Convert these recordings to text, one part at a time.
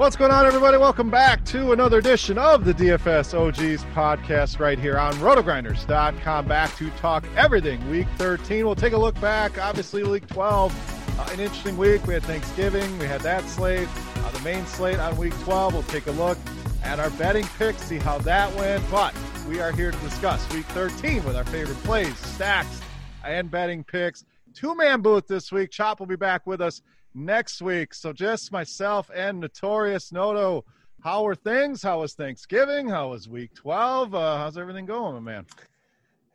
What's going on, everybody? Welcome back to another edition of the DFS OGs podcast right here on rotogrinders.com. Back to talk everything week 13. We'll take a look back, obviously, week 12. Uh, an interesting week. We had Thanksgiving, we had that slate, uh, the main slate on week 12. We'll take a look at our betting picks, see how that went. But we are here to discuss week 13 with our favorite plays, stacks, and betting picks. Two man booth this week. Chop will be back with us next week. So just myself and Notorious Noto. How are things? How was Thanksgiving? How was week 12? Uh, how's everything going, my man?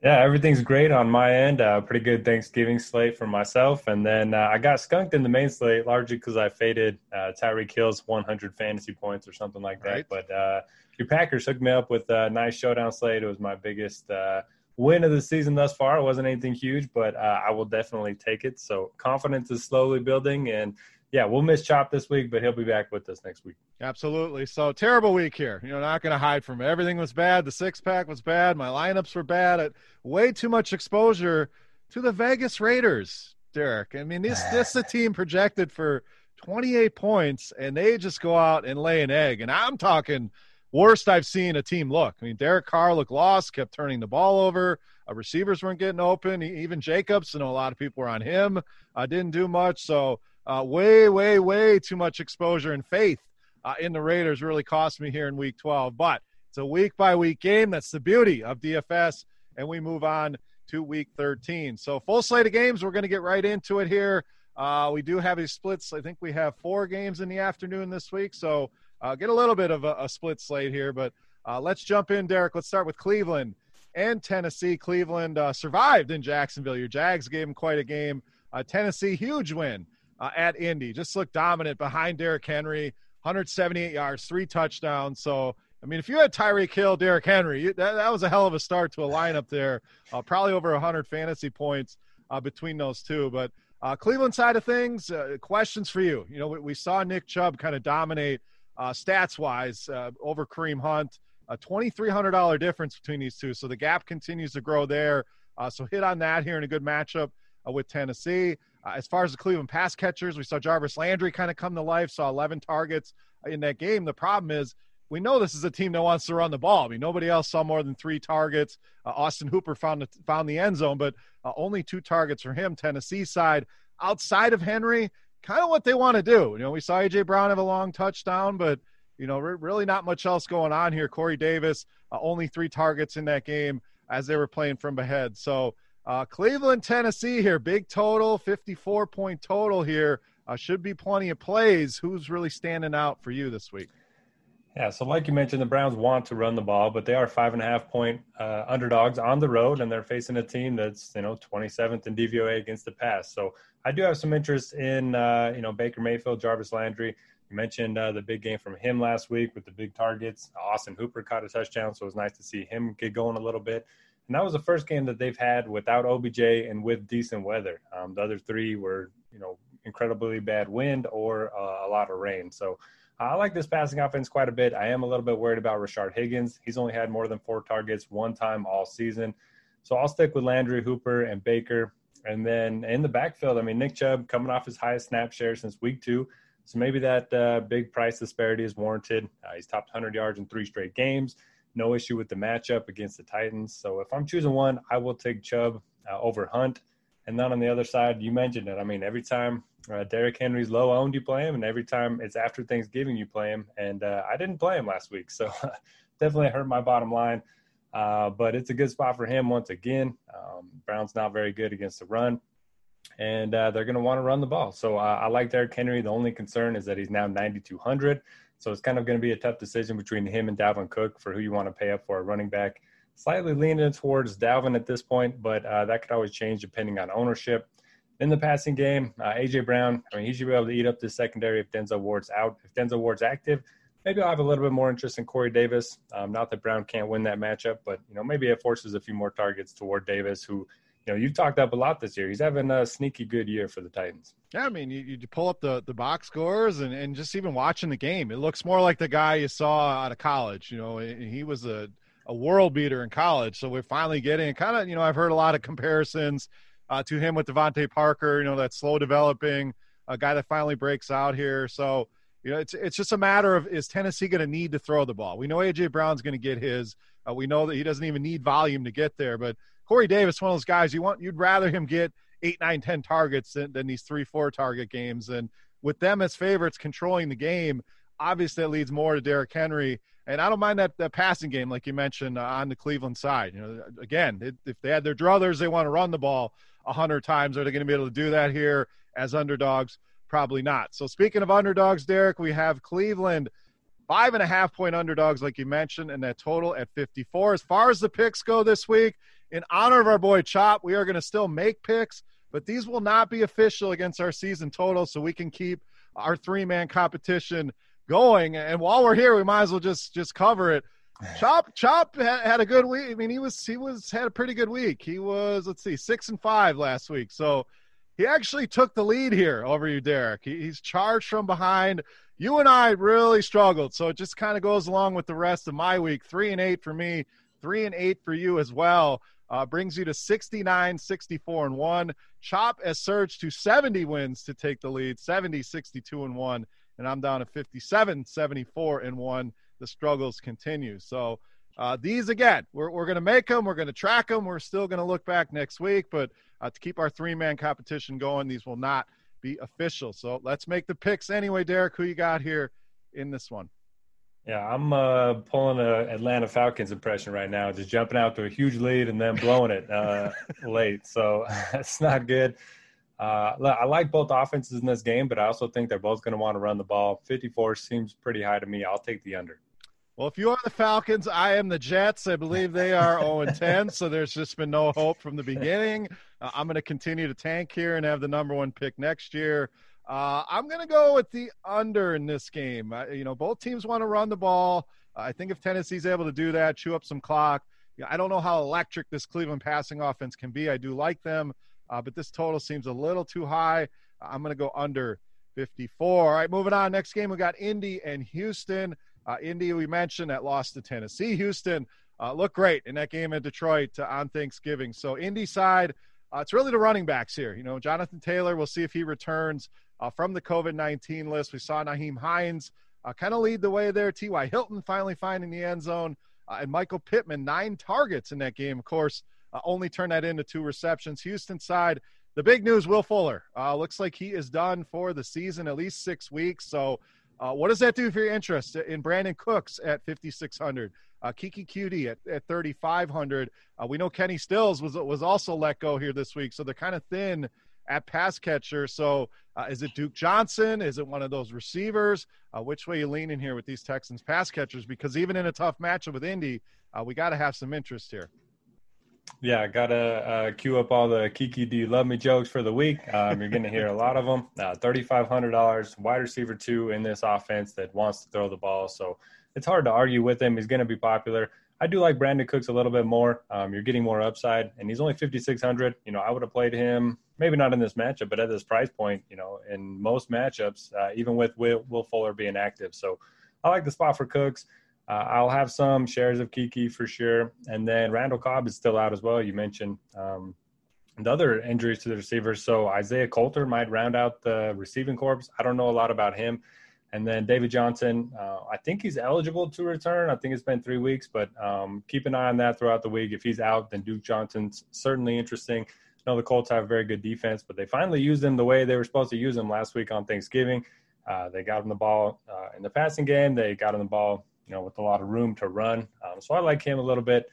Yeah, everything's great on my end. Uh, pretty good Thanksgiving slate for myself. And then uh, I got skunked in the main slate largely because I faded uh, Tyreek Hill's 100 fantasy points or something like that. Right. But uh, your Packers hooked me up with a nice showdown slate. It was my biggest uh, win of the season thus far. It wasn't anything huge, but uh, I will definitely take it. So confidence is slowly building, and yeah, we'll miss Chop this week, but he'll be back with us next week. Absolutely. So terrible week here. You know, not going to hide from it. Everything was bad. The six pack was bad. My lineups were bad. At way too much exposure to the Vegas Raiders. Derek. I mean, this this is a team projected for 28 points, and they just go out and lay an egg. And I'm talking worst I've seen a team look. I mean, Derek Carr looked lost, kept turning the ball over. Uh, receivers weren't getting open. Even Jacobs, I know a lot of people were on him, uh, didn't do much. So, uh, way, way, way too much exposure and faith uh, in the Raiders really cost me here in week 12. But it's a week by week game. That's the beauty of DFS. And we move on to week 13. So, full slate of games. We're going to get right into it here. Uh, we do have a splits. I think we have four games in the afternoon this week. So, uh, get a little bit of a, a split slate here, but uh, let's jump in, Derek. Let's start with Cleveland and Tennessee. Cleveland uh, survived in Jacksonville. Your Jags gave them quite a game. Uh, Tennessee, huge win uh, at Indy. Just looked dominant behind Derrick Henry, 178 yards, three touchdowns. So, I mean, if you had Tyreek Hill, Derrick Henry, you, that, that was a hell of a start to a lineup there. Uh, probably over 100 fantasy points between those two. But Cleveland side of things, questions for you. You know, we, we saw Nick Chubb kind of dominate – uh, stats wise uh, over Kareem Hunt. A $2,300 difference between these two. So the gap continues to grow there. Uh, so hit on that here in a good matchup uh, with Tennessee. Uh, as far as the Cleveland pass catchers, we saw Jarvis Landry kind of come to life, saw 11 targets in that game. The problem is we know this is a team that wants to run the ball. I mean, nobody else saw more than three targets. Uh, Austin Hooper found the, found the end zone, but uh, only two targets for him. Tennessee side outside of Henry, kind of what they want to do. You know, we saw AJ Brown have a long touchdown, but you know, re- really not much else going on here. Corey Davis uh, only three targets in that game as they were playing from ahead. So uh, Cleveland, Tennessee here, big total, 54 point total here. Uh, should be plenty of plays. Who's really standing out for you this week? Yeah, so like you mentioned, the Browns want to run the ball, but they are five and a half point uh, underdogs on the road, and they're facing a team that's you know 27th in DVOA against the pass. So I do have some interest in uh, you know Baker Mayfield, Jarvis Landry. You mentioned uh, the big game from him last week with the big targets. Austin Hooper caught a touchdown, so it was nice to see him get going a little bit. And that was the first game that they've had without OBJ and with decent weather. Um, the other three were you know incredibly bad wind or uh, a lot of rain. So I like this passing offense quite a bit. I am a little bit worried about Rashard Higgins. He's only had more than four targets one time all season. So I'll stick with Landry, Hooper, and Baker. And then in the backfield, I mean, Nick Chubb coming off his highest snap share since week two. So maybe that uh, big price disparity is warranted. Uh, he's topped 100 yards in three straight games. No issue with the matchup against the Titans. So if I'm choosing one, I will take Chubb uh, over Hunt. And then on the other side, you mentioned it. I mean, every time uh, Derrick Henry's low owned, you play him, and every time it's after Thanksgiving, you play him. And uh, I didn't play him last week, so definitely hurt my bottom line. Uh, but it's a good spot for him once again. Um, Brown's not very good against the run, and uh, they're going to want to run the ball. So I like Derrick Henry. The only concern is that he's now 9,200. So it's kind of going to be a tough decision between him and Dalvin Cook for who you want to pay up for a running back slightly leaning towards Dalvin at this point, but uh, that could always change depending on ownership. In the passing game, uh, AJ Brown, I mean, he should be able to eat up the secondary if Denzel Ward's out. If Denzel Ward's active, maybe I'll have a little bit more interest in Corey Davis. Um, not that Brown can't win that matchup, but you know maybe it forces a few more targets toward Davis, who you know you've talked up a lot this year. He's having a sneaky good year for the Titans. Yeah, I mean, you, you pull up the the box scores and and just even watching the game, it looks more like the guy you saw out of college. You know, he was a a world beater in college. So we're finally getting kind of, you know, I've heard a lot of comparisons uh, to him with DeVante Parker, you know, that slow developing a guy that finally breaks out here. So, you know, it's it's just a matter of is Tennessee going to need to throw the ball? We know AJ Brown's going to get his. Uh, we know that he doesn't even need volume to get there. But Corey Davis, one of those guys you want, you'd rather him get eight, nine, ten targets than, than these three, four target games. And with them as favorites controlling the game, obviously that leads more to Derrick Henry. And I don't mind that, that passing game, like you mentioned, uh, on the Cleveland side. You know, again, it, if they had their druthers, they want to run the ball a hundred times. Are they going to be able to do that here as underdogs? Probably not. So speaking of underdogs, Derek, we have Cleveland five and a half point underdogs, like you mentioned, and that total at 54. As far as the picks go this week, in honor of our boy Chop, we are going to still make picks, but these will not be official against our season total, so we can keep our three man competition going. And while we're here, we might as well just just cover it. Chop Chop had, a good week. I mean, he was he was had a pretty good week. He was let's see six and five last week, so he actually took the lead here over you, Derek. He, he's charged from behind. You and I really struggled, so it just kind of goes along with the rest of my week. Three and eight for me, three and eight for you as well. Uh, brings you to 69, 64 and one. Chop has surged to 70 wins to take the lead, 70, 62 and one and I'm down to 57, 74, and one. The struggles continue. So uh, these again, we're, we're going to make them. We're going to track them. We're still going to look back next week, but uh, to keep our three man competition going, these will not be official. So let's make the picks anyway. Derek, who you got here in this one? Yeah, I'm uh, pulling a Atlanta Falcons impression right now, just jumping out to a huge lead and then blowing it uh, late. So it's not good. Uh, I like both offenses in this game, but I also think they're both going to want to run the ball. 54 seems pretty high to me. I'll take the under. Well, if you are the Falcons, I am the Jets. I believe they are 0 10, so there's just been no hope from the beginning. Uh, I'm going to continue to tank here and have the number one pick next year. Uh, I'm going to go with the under in this game. Uh, you know, both teams want to run the ball. I think if Tennessee's able to do that, chew up some clock. I don't know how electric this Cleveland passing offense can be. I do like them uh, but this total seems a little too high. I'm going to go under 54. All right, moving on. Next game, we got Indy and Houston. Uh, Indy, we mentioned that lost to Tennessee. Houston uh, looked great in that game in Detroit uh, on Thanksgiving. So, Indy side, uh, it's really the running backs here. You know, Jonathan Taylor, we'll see if he returns uh, from the COVID 19 list. We saw Nyheim Hines kind of lead the way there. T.Y. Hilton finally finding the end zone. And Michael Pittman, nine targets in that game. Of course, only turned that into two receptions. Houston side, the big news Will Fuller. Uh, looks like he is done for the season, at least six weeks. So, uh, what does that do for your interest in Brandin Cooks at 5,600? Uh, Keke Coutee at, at 3,500. Uh, we know Kenny Stills was was also let go here this week, so they're kind of thin at pass catcher. So, uh, is it Duke Johnson? Is it one of those receivers? Uh, which way you leaning here with these Texans pass catchers? Because even in a tough matchup with Indy, uh, we got to have some interest here. Yeah, gotta uh, queue up all the Kiki Do You Love Me jokes for the week. Um, you're gonna hear a lot of them. Uh, Thirty-five hundred dollars, wide receiver two in this offense that wants to throw the ball. So it's hard to argue with him. He's gonna be popular. I do like Brandin Cooks a little bit more. Um, you're getting more upside, and he's only 5,600. You know, I would have played him maybe not in this matchup, but at this price point, you know, in most matchups, uh, even with Will, Will, Fuller being active. So I like the spot for Cooks. Uh, I'll have some shares of Keke for sure, and then Randall Cobb is still out as well. You mentioned um, the other injuries to the receivers, so Isaiah Coulter might round out the receiving corps. I don't know a lot about him. And then David Johnson, uh, I think he's eligible to return. I think it's been three weeks, but um, keep an eye on that throughout the week. If he's out, then Duke Johnson's certainly interesting. I know the Colts have a very good defense, but they finally used him the way they were supposed to use him last week on Thanksgiving. Uh, they got him the ball uh, in the passing game. They got him the ball, you know, with a lot of room to run. Um, so I like him a little bit.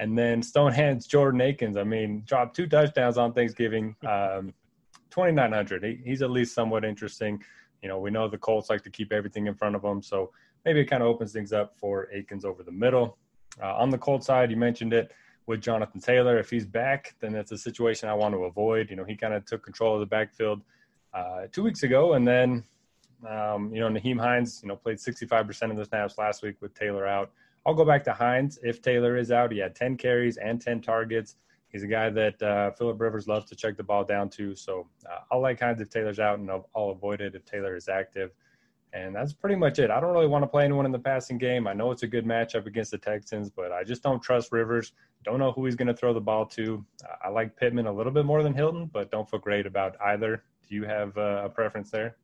And then Stonehands Jordan Akins, I mean, dropped two touchdowns on Thanksgiving, um, 2,900. He, he's at least somewhat interesting. You know, we know the Colts like to keep everything in front of them, so maybe it kind of opens things up for Akins over the middle. Uh, on the Colts side, you mentioned it with Jonathan Taylor. If he's back, then that's a situation I want to avoid. You know, he kind of took control of the backfield uh, two weeks ago, and then um, you know Nyheim Hines, you know, played 65% of the snaps last week with Taylor out. I'll go back to Hines if Taylor is out. He had 10 carries and 10 targets. He's a guy that uh, Philip Rivers loves to check the ball down to. So uh, I'll like Hines if Taylor's out, and I'll, I'll, avoid it if Taylor is active. And that's pretty much it. I don't really want to play anyone in the passing game. I know it's a good matchup against the Texans, but I just don't trust Rivers. Don't know who he's going to throw the ball to. I like Pittman a little bit more than Hilton, but don't feel great about either. Do you have uh, a preference there?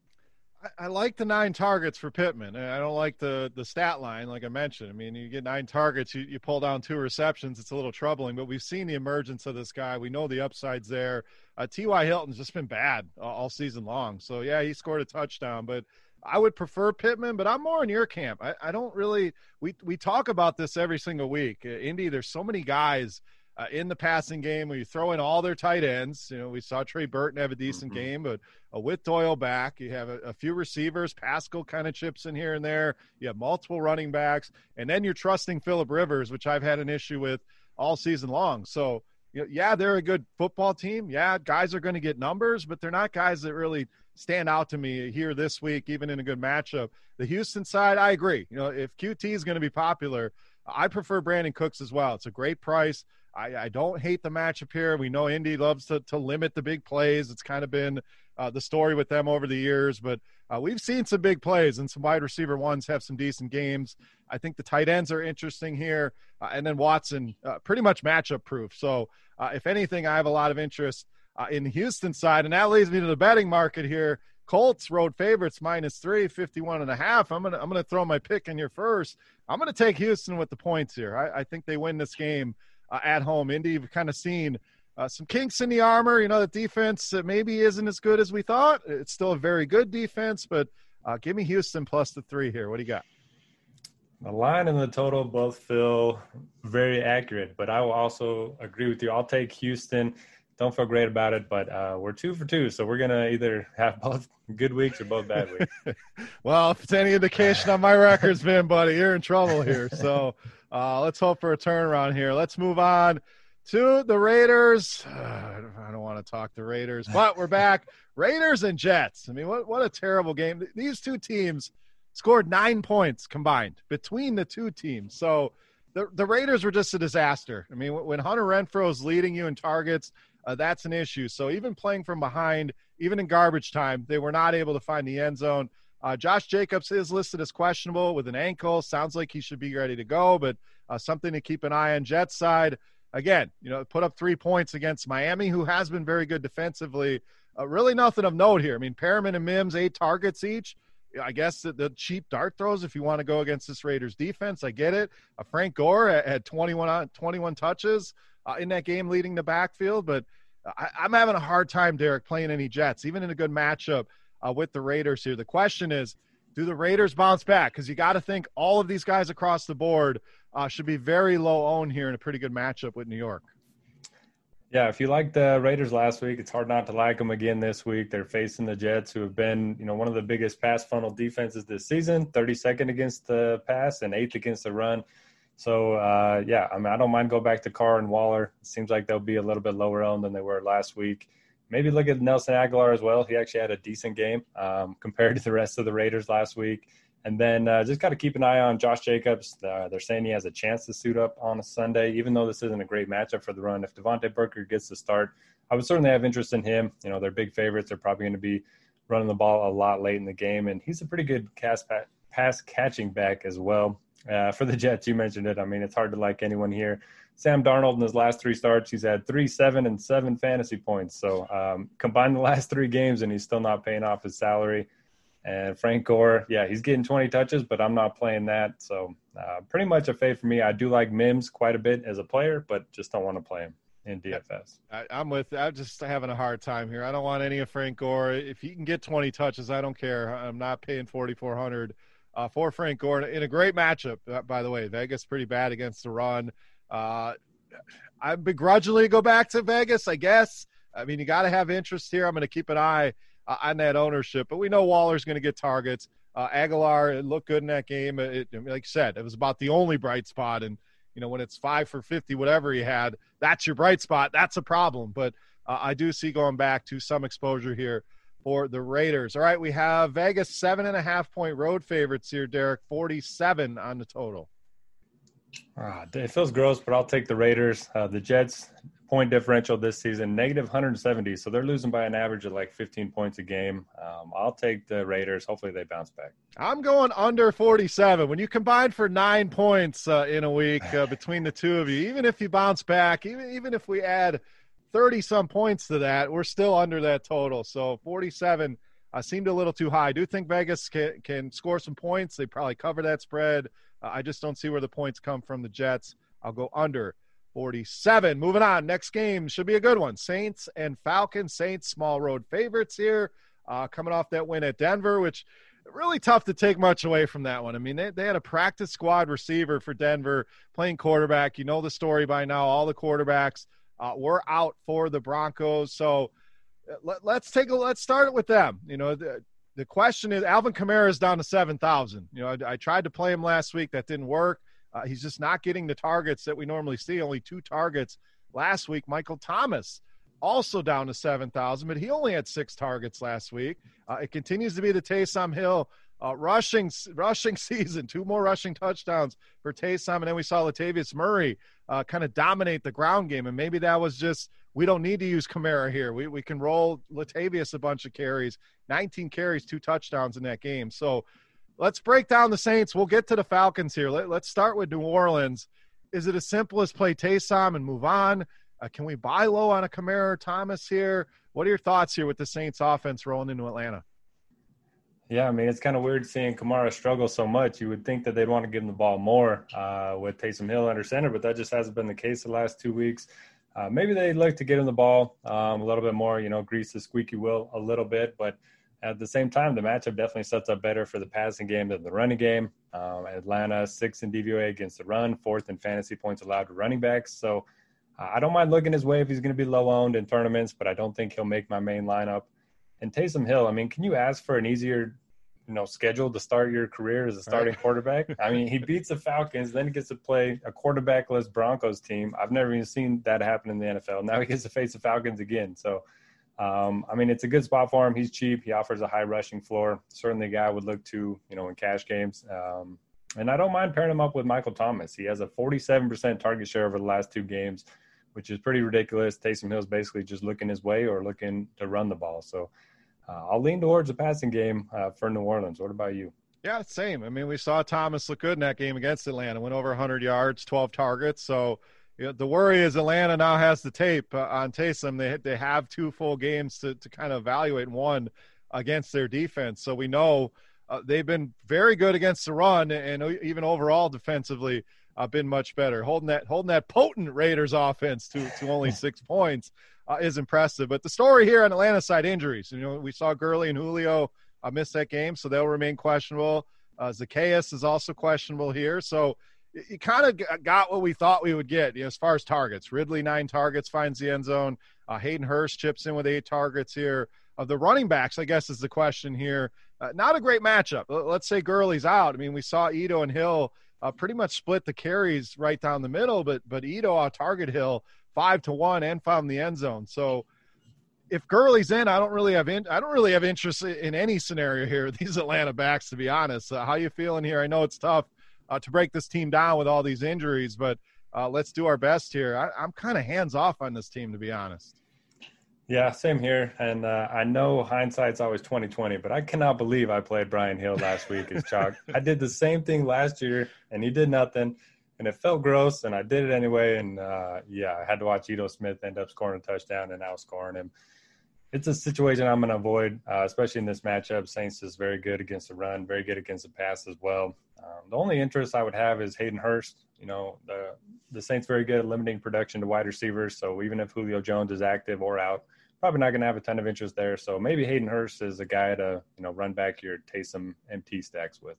I, like the nine targets for Pittman. I don't like the the stat line, like I mentioned. I mean, you get nine targets, you, you pull down two receptions, it's a little troubling. But we've seen the emergence of this guy. We know the upside's there. Uh, T.Y. Hilton's just been bad all season long. So yeah, he scored a touchdown, but I would prefer Pittman. But I'm more in your camp. I, I don't really. We we talk about this every single week. Uh, Indy, there's so many guys uh, in the passing game when you throw in all their tight ends. You know, we saw Trey Burton have a decent mm-hmm. game, but uh, with Doyle back, you have a, a few receivers. Pascal kind of chips in here and there. You have multiple running backs, and then you're trusting Philip Rivers, which I've had an issue with all season long. So, you know, yeah, they're a good football team. Yeah, guys are going to get numbers, but they're not guys that really stand out to me here this week, even in a good matchup. The Houston side, I agree. You know, if QT is going to be popular, I prefer Brandin Cooks as well. It's a great price. I, I don't hate the matchup here. We know Indy loves to, to limit the big plays. It's kind of been uh, the story with them over the years, but uh, we've seen some big plays and some wide receiver ones have some decent games. I think the tight ends are interesting here, uh, and then Watson uh, pretty much matchup proof. So uh, if anything, I have a lot of interest uh, in the Houston side, and that leads me to the betting market here. Colts road favorites minus three, 51 and a half. I'm gonna I'm gonna throw my pick in here first. I'm gonna take Houston with the points here. I, I think they win this game uh, at home. Indy, you've kind of seen uh, some kinks in the armor. You know, the defense uh, maybe isn't as good as we thought. It's still a very good defense, but uh, give me Houston plus the three here. What do you got? The line and the total both feel very accurate, but I will also agree with you. I'll take Houston. Don't feel great about it, but uh, we're two for two, so we're gonna either have both good weeks or both bad weeks. well, if it's any indication on my records, man, buddy, you're in trouble here. So uh, let's hope for a turnaround here. Let's move on to the Raiders. Uh, I don't want to talk the Raiders, but we're back. Raiders and Jets. I mean, what what a terrible game. These two teams scored nine points combined between the two teams. So the the Raiders were just a disaster. I mean, when Hunter Renfrow is leading you in targets, uh, that's an issue. So even playing from behind, even in garbage time, they were not able to find the end zone. Uh, Josh Jacobs is listed as questionable with an ankle. Sounds like he should be ready to go, but uh, something to keep an eye on. Jets side again, you know, put up three points against Miami, who has been very good defensively. Uh, really nothing of note here. I mean, Perriman and Mims eight targets each. I guess the, the, cheap dart throws if you want to go against this Raiders defense. I get it. Uh, Frank Gore had 21 21 touches uh, in that game leading the backfield, but I, am having a hard time, Derek, playing any Jets, even in a good matchup uh, with the Raiders here. The question is, do the Raiders bounce back? Because you got to think all of these guys across the board uh, should be very low owned here in a pretty good matchup with New York. Yeah, if you liked the Raiders last week, it's hard not to like them again this week. They're facing the Jets, who have been, you know, one of the biggest pass funnel defenses this season, 32nd against the pass and eighth against the run. So, uh, yeah, I mean, I don't mind going back to Carr and Waller. It seems like they'll be a little bit lower owned than they were last week. Maybe look at Nelson Agholor as well. He actually had a decent game um, compared to the rest of the Raiders last week. And then uh, just got to keep an eye on Josh Jacobs. Uh, they're saying he has a chance to suit up on a Sunday, even though this isn't a great matchup for the run. If Devontae Booker gets the start, I would certainly have interest in him. You know, they're big favorites. They're probably going to be running the ball a lot late in the game, and he's a pretty good pass catching back as well. Uh, for the Jets, you mentioned it. I mean, it's hard to like anyone here. Sam Darnold in his last three starts, he's had three, seven, and seven fantasy points. So um, combine the last three games, and he's still not paying off his salary. And Frank Gore, yeah, he's getting 20 touches, but I'm not playing that. So uh, pretty much a fade for me. I do like Mims quite a bit as a player, but just don't want to play him in DFS. I, am with. I'm just having a hard time here. I don't want any of Frank Gore. If he can get 20 touches, I don't care. I'm not paying 4,400 uh, for Frank Gore in a great matchup. Uh, by the way, Vegas pretty bad against the run. Uh, I begrudgingly go back to Vegas, I guess. I mean, you got to have interest here. I'm going to keep an eye uh, on that ownership. But we know Waller's going to get targets. Uh, it looked good in that game. It, like you said, it was about the only bright spot. And you know when it's five for fifty, whatever he had, that's your bright spot. That's a problem. But uh, I do see going back to some exposure here for the Raiders. All right, we have Vegas seven and a half point road favorites here. Derek forty-seven on the total. Ah, it feels gross, but I'll take the Raiders. Uh, the Jets point differential this season negative 170, so they're losing by an average of like 15 points a game. Um, I'll take the Raiders. Hopefully, they bounce back. I'm going under 47. When you combine for nine points uh, in a week uh, between the two of you, even if you bounce back, even even if we add 30 some points to that, we're still under that total. So 47 uh, seemed a little too high. I do think Vegas can, can score some points. They probably cover that spread. Uh, I just don't see where the points come from the Jets. I'll go under 47. Moving on. Next game should be a good one. Saints and Falcons. Saints, small road favorites here. Uh, coming off that win at Denver, which really tough to take much away from that one. I mean, they, they had a practice squad receiver for Denver playing quarterback. You know the story by now. All the quarterbacks uh, were out for the Broncos. So uh, let, us take a let's start it with them. You know, the, the question is Alvin Kamara is down to 7,000. You know, I, I, tried to play him last week. That didn't work. Uh, he's just not getting the targets that we normally see. Only two targets last week. Michael Thomas also down to 7,000, but he only had six targets last week. Uh, it continues to be the Taysom Hill uh, rushing rushing season. Two more rushing touchdowns for Taysom, and then we saw Latavius Murray uh, kind of dominate the ground game. And maybe that was just we don't need to use Kamara here. We we can roll Latavius a bunch of carries, 19 carries, two touchdowns in that game. So let's break down the Saints. We'll get to the Falcons here. Let, us start with New Orleans. Is it as simple as play Taysom and move on? Uh, can we buy low on a Kamara Thomas here? What are your thoughts here with the Saints offense rolling into Atlanta? Yeah, I mean, it's kind of weird seeing Kamara struggle so much. You would think that they'd want to give him the ball more uh, with Taysom Hill under center, but that just hasn't been the case the last two weeks. Uh, maybe they'd like to get him the ball um, a little bit more, you know, grease the squeaky wheel a little bit, but – at the same time, the matchup definitely sets up better for the passing game than the running game. Um, Atlanta six in DVOA against the run, fourth in fantasy points allowed to running backs. So uh, I don't mind looking his way if he's going to be low owned in tournaments, but I don't think he'll make my main lineup. And Taysom Hill, I mean, can you ask for an easier, you know, schedule to start your career as a starting right. quarterback? I mean, he beats the Falcons, then he gets to play a quarterbackless Broncos team. I've never even seen that happen in the NFL. Now he gets to face the Falcons again. So um, I mean, it's a good spot for him. He's cheap. He offers a high rushing floor. Certainly, a guy I would look to, you know, in cash games. Um, and I don't mind pairing him up with Michael Thomas. He has a 47% target share over the last two games, which is pretty ridiculous. Taysom Hill's basically just looking his way or looking to run the ball. So uh, I'll lean towards the passing game uh, for New Orleans. What about you? Yeah, same. I mean, we saw Thomas look good in that game against Atlanta. Went over 100 yards, 12 targets. So you know, the worry is Atlanta now has the tape uh, on Taysom. They they have two full games to to kind of evaluate one against their defense. So we know uh, they've been very good against the run and even overall defensively uh, been much better. Holding that holding that potent Raiders offense to to only six points uh, is impressive. But the story here on Atlanta side injuries. You know, we saw Gurley and Julio uh, miss that game, so they'll remain questionable. Uh, Zaccheaus is also questionable here, so you kind of got what we thought we would get you know, as far as targets. Ridley nine targets finds the end zone. Uh, Hayden Hurst chips in with eight targets here. Of the running backs, I guess is the question here. Uh, not a great matchup. Let's say Gurley's out. I mean, we saw Ito and Hill uh, pretty much split the carries right down the middle, but but Ito out target Hill five to one and found the end zone. So if Gurley's in, I don't really have in, I don't really have interest in any scenario here. These Atlanta backs, to be honest. Uh, how you feeling here? I know it's tough uh, to break this team down with all these injuries, but uh, let's do our best here. I, I'm kind of hands off on this team, to be honest. Yeah, same here. And uh, I know hindsight's always twenty twenty, but I cannot believe I played Brian Hill last week as chalk. I did the same thing last year, and he did nothing, and it felt gross, and I did it anyway. And uh, yeah, I had to watch Ito Smith end up scoring a touchdown and outscoring him. It's a situation I'm going to avoid, uh, especially in this matchup. Saints is very good against the run, very good against the pass as well. Um, the only interest I would have is Hayden Hurst. You know, the the Saints very good at limiting production to wide receivers. So even if Julio Jones is active or out, probably not going to have a ton of interest there. So maybe Hayden Hurst is a guy to you know run back your Taysom MT stacks with.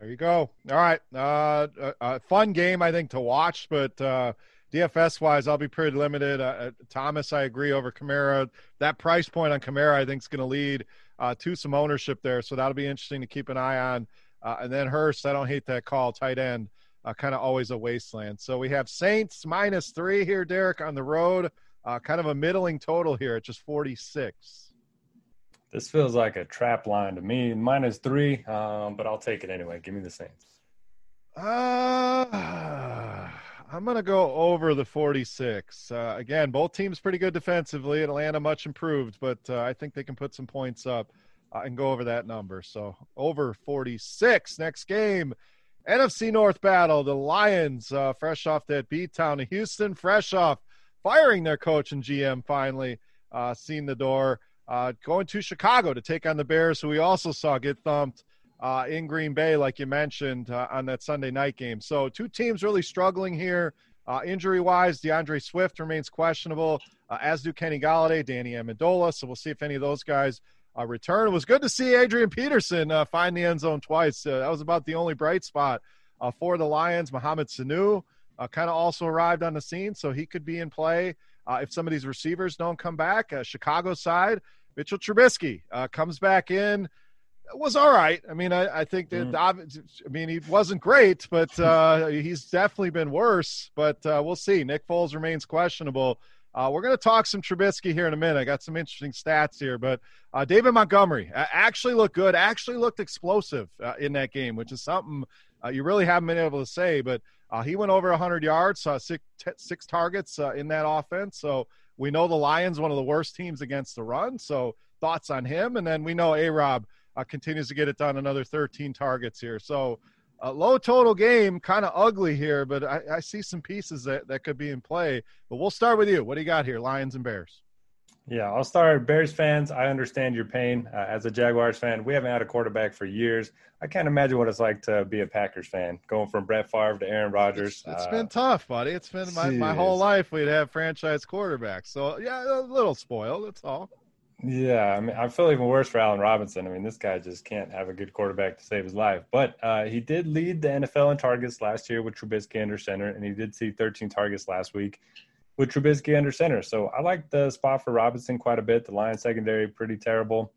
There you go. All right, uh, a, a, fun game I think to watch, but uh, DFS wise, I'll be pretty limited. Uh, uh, Thomas, I agree over Kamara. That price point on Kamara, I think, is going to lead uh, to some ownership there, so that'll be interesting to keep an eye on. Uh, and then Hurst, I don't hate that call, tight end, uh, kind of always a wasteland. So we have Saints minus three here, Derek, on the road. Uh, kind of a middling total here at just 46. This feels like a trap line to me. Minus three, um, but I'll take it anyway. Give me the Saints. Uh, I'm going to go over the 46. Uh, again, both teams pretty good defensively. Atlanta much improved, but uh, I think they can put some points up and go over that number. So over 46. Next game, NFC North battle. The Lions, uh, fresh off that beat town of Houston, fresh off firing their coach and GM finally, uh, seen the door. Uh, going to Chicago to take on the Bears, who we also saw get thumped uh, in Green Bay, like you mentioned uh, on that Sunday night game. So two teams really struggling here. Uh, injury wise, D'Andre Swift remains questionable, uh, as do Kenny Golladay, Danny Amendola. So we'll see if any of those guys uh, return. It was good to see Adrian Peterson find the end zone twice. that was about the only bright spot for the Lions. Mohamed Sanu kind of also arrived on the scene, so he could be in play if some of these receivers don't come back. Uh, Chicago side, Mitchell Trubisky uh, comes back in. Was all right. I mean, I, I think that, mm. I mean, he wasn't great, but uh, he's definitely been worse. But uh, we'll see. Nick Foles remains questionable. Uh, we're going to talk some Trubisky here in a minute. I got some interesting stats here, but uh, David Montgomery actually looked good, actually looked explosive uh, in that game, which is something you really haven't been able to say. But uh, he went over 100 yards, uh, six, t- six targets uh, in that offense. So we know the Lions, one of the worst teams against the run. So thoughts on him. And then we know A Rob uh, continues to get it done, another 13 targets here. So a low total game, kind of ugly here, but I, I see some pieces that, that could be in play. But we'll start with you. What do you got here, Lions and Bears? Yeah, I'll start. Bears fans, I understand your pain. Uh, as a Jaguars fan, we haven't had a quarterback for years. I can't imagine what it's like to be a Packers fan, going from Brett Favre to Aaron Rodgers. it's, it's uh, been tough, buddy. It's been my, my whole life we'd have franchise quarterbacks. So yeah, a little spoiled. That's all. Yeah, I mean, I feel even worse for Allen Robinson. I mean, this guy just can't have a good quarterback to save his life. But uh, he did lead the NFL in targets last year with Trubisky under center, and he did see 13 targets last week with Trubisky under center. So I like the spot for Robinson quite a bit. The Lions secondary pretty terrible.